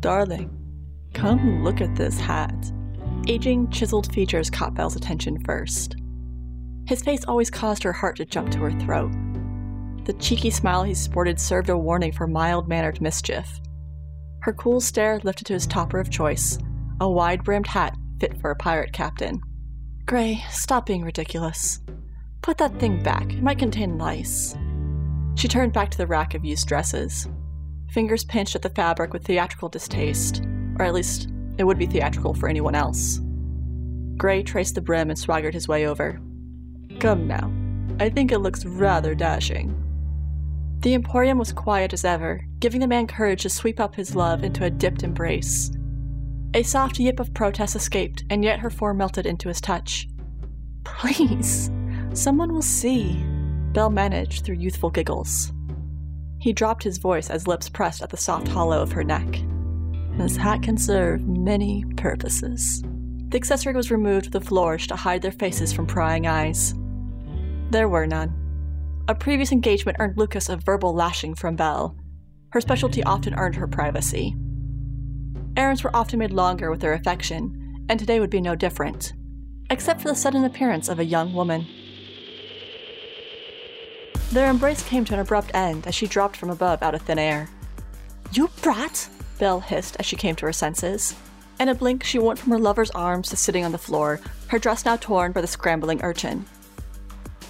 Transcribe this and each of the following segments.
Darling, come look at this hat. Aging, chiseled features caught Belle's attention first. His face always caused her heart to jump to her throat. The cheeky smile he sported served a warning for mild mannered mischief. Her cool stare lifted to his topper of choice, a wide brimmed hat fit for a pirate captain. Gray, stop being ridiculous. Put that thing back, it might contain lice. She turned back to the rack of used dresses. Fingers pinched at the fabric with theatrical distaste, or at least it would be theatrical for anyone else. Gray traced the brim and swaggered his way over. Come now, I think it looks rather dashing. The Emporium was quiet as ever, giving the man courage to sweep up his love into a dipped embrace. A soft yip of protest escaped, and yet her form melted into his touch. Please, someone will see, Belle managed through youthful giggles. He dropped his voice as lips pressed at the soft hollow of her neck. This hat can serve many purposes. The accessory was removed with a flourish to hide their faces from prying eyes. There were none. A previous engagement earned Lucas a verbal lashing from Belle. Her specialty often earned her privacy. Errands were often made longer with their affection, and today would be no different, except for the sudden appearance of a young woman. Their embrace came to an abrupt end as she dropped from above out of thin air. You brat! Belle hissed as she came to her senses. In a blink, she went from her lover's arms to sitting on the floor, her dress now torn by the scrambling urchin.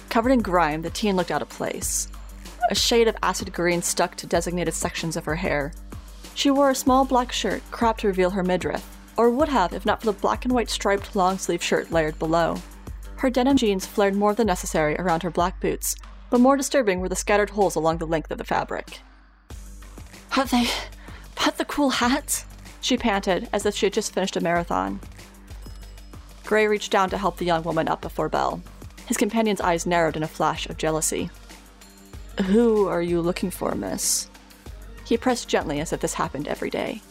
Covered in grime, the teen looked out of place. A shade of acid green stuck to designated sections of her hair. She wore a small black shirt, cropped to reveal her midriff, or would have if not for the black and white striped long sleeve shirt layered below. Her denim jeans flared more than necessary around her black boots, but more disturbing were the scattered holes along the length of the fabric. Have they put the cool hat? She panted, as if she had just finished a marathon. Gray reached down to help the young woman up before Belle. His companion's eyes narrowed in a flash of jealousy. Who are you looking for, miss? He pressed gently as if this happened every day.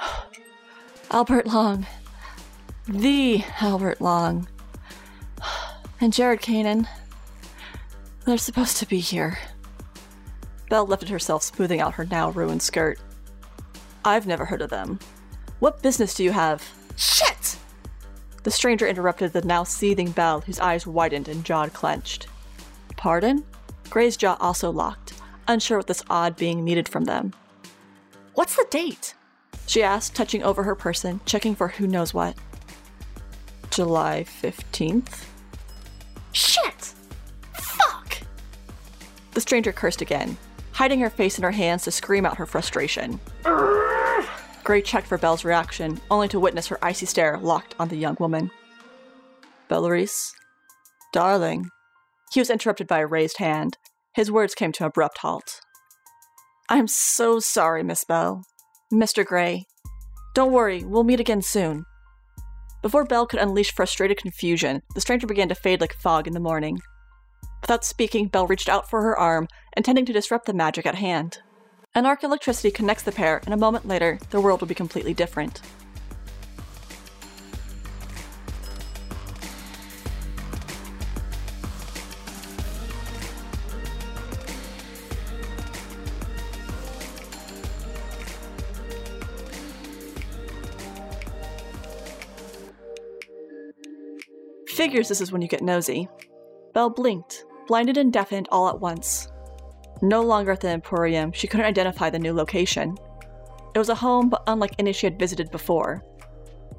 Albert Long. The Albert Long. And Jared Kanan. They're supposed to be here. Belle lifted herself, smoothing out her now ruined skirt. I've never heard of them. What business do you have? Shit! The stranger interrupted the now seething Belle, whose eyes widened and jaw clenched. Pardon? Gray's jaw also locked, unsure what this odd being needed from them. What's the date? She asked, touching over her person, checking for who knows what. July 15th? Shit! The stranger cursed again, hiding her face in her hands to scream out her frustration. Gray checked for Belle's reaction, only to witness her icy stare locked on the young woman. Bellarice? Darling. He was interrupted by a raised hand. His words came to an abrupt halt. I'm so sorry, Miss Belle. Mr. Gray. Don't worry, we'll meet again soon. Before Belle could unleash frustrated confusion, the stranger began to fade like fog in the morning. Without speaking, Belle reached out for her arm, intending to disrupt the magic at hand. An arc electricity connects the pair, and a moment later, their world will be completely different. Figures this is when you get nosy. Belle blinked, blinded and deafened all at once. No longer at the Emporium, she couldn't identify the new location. It was a home, but unlike any she had visited before.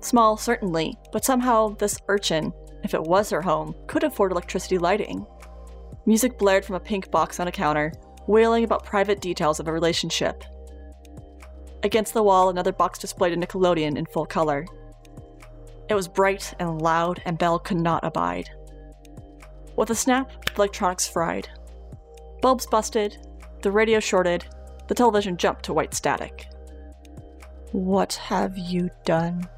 Small, certainly, but somehow this urchin, if it was her home, could afford electricity lighting. Music blared from a pink box on a counter, wailing about private details of a relationship. Against the wall, another box displayed a Nickelodeon in full color. It was bright and loud, and Belle could not abide. With a snap, the electronics fried. Bulbs busted, the radio shorted, the television jumped to white static. What have you done?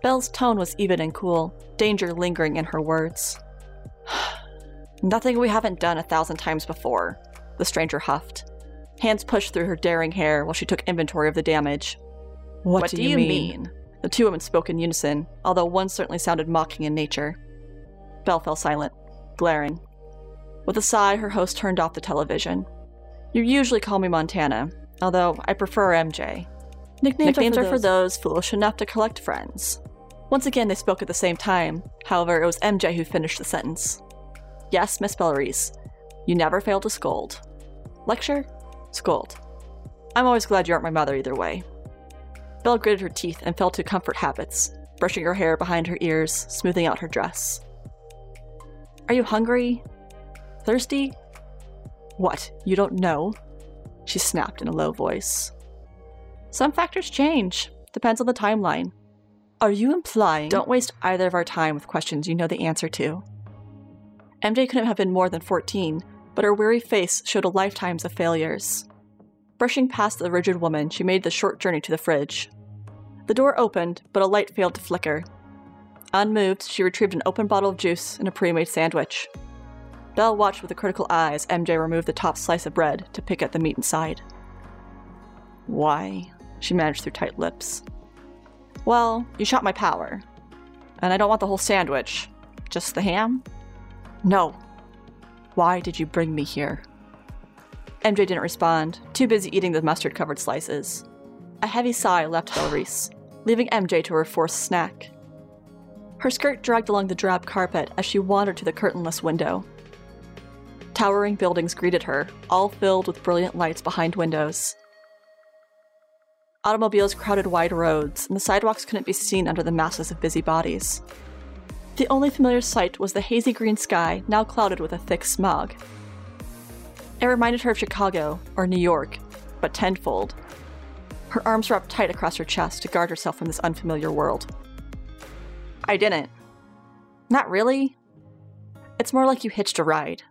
Belle's tone was even and cool, danger lingering in her words. Nothing we haven't done a thousand times before, the stranger huffed. Hands pushed through her daring hair while she took inventory of the damage. What, what do, do, you, mean? mean? The two women spoke in unison, although one certainly sounded mocking in nature. Belle fell silent, glaring. With a sigh, her host turned off the television. You usually call me Montana, although I prefer MJ. Nicknames, Nicknames are, for, are those. for those foolish enough to collect friends. Once again, they spoke at the same time. However, it was MJ who finished the sentence. Yes, Miss Bellarice, you never fail to scold. Lecture? Scold. I'm always glad you aren't my mother either way. Belle gritted her teeth and fell to comfort habits, brushing her hair behind her ears, smoothing out her dress. Are you hungry? Thirsty? What, you don't know? She snapped in a low voice. Some factors change. Depends on the timeline. Are you implying? Don't waste either of our time with questions you know the answer to. MJ couldn't have been more than 14, but her weary face showed a lifetimes of failures. Brushing past the rigid woman, she made the short journey to the fridge. The door opened, but a light failed to flicker. Unmoved, she retrieved an open bottle of juice and a pre made sandwich. Belle watched with a critical eye as MJ removed the top slice of bread to pick at the meat inside. Why? She managed through tight lips. Well, you shot my power. And I don't want the whole sandwich. Just the ham? No. Why did you bring me here? MJ didn't respond, too busy eating the mustard covered slices. A heavy sigh left Bellarice, leaving MJ to her forced snack. Her skirt dragged along the drab carpet as she wandered to the curtainless window. Towering buildings greeted her, all filled with brilliant lights behind windows. Automobiles crowded wide roads, and the sidewalks couldn't be seen under the masses of busy bodies. The only familiar sight was the hazy green sky, now clouded with a thick smog. It reminded her of Chicago, or New York, but tenfold. Her arms wrapped tight across her chest to guard herself from this unfamiliar world. I didn't. Not really. It's more like you hitched a ride.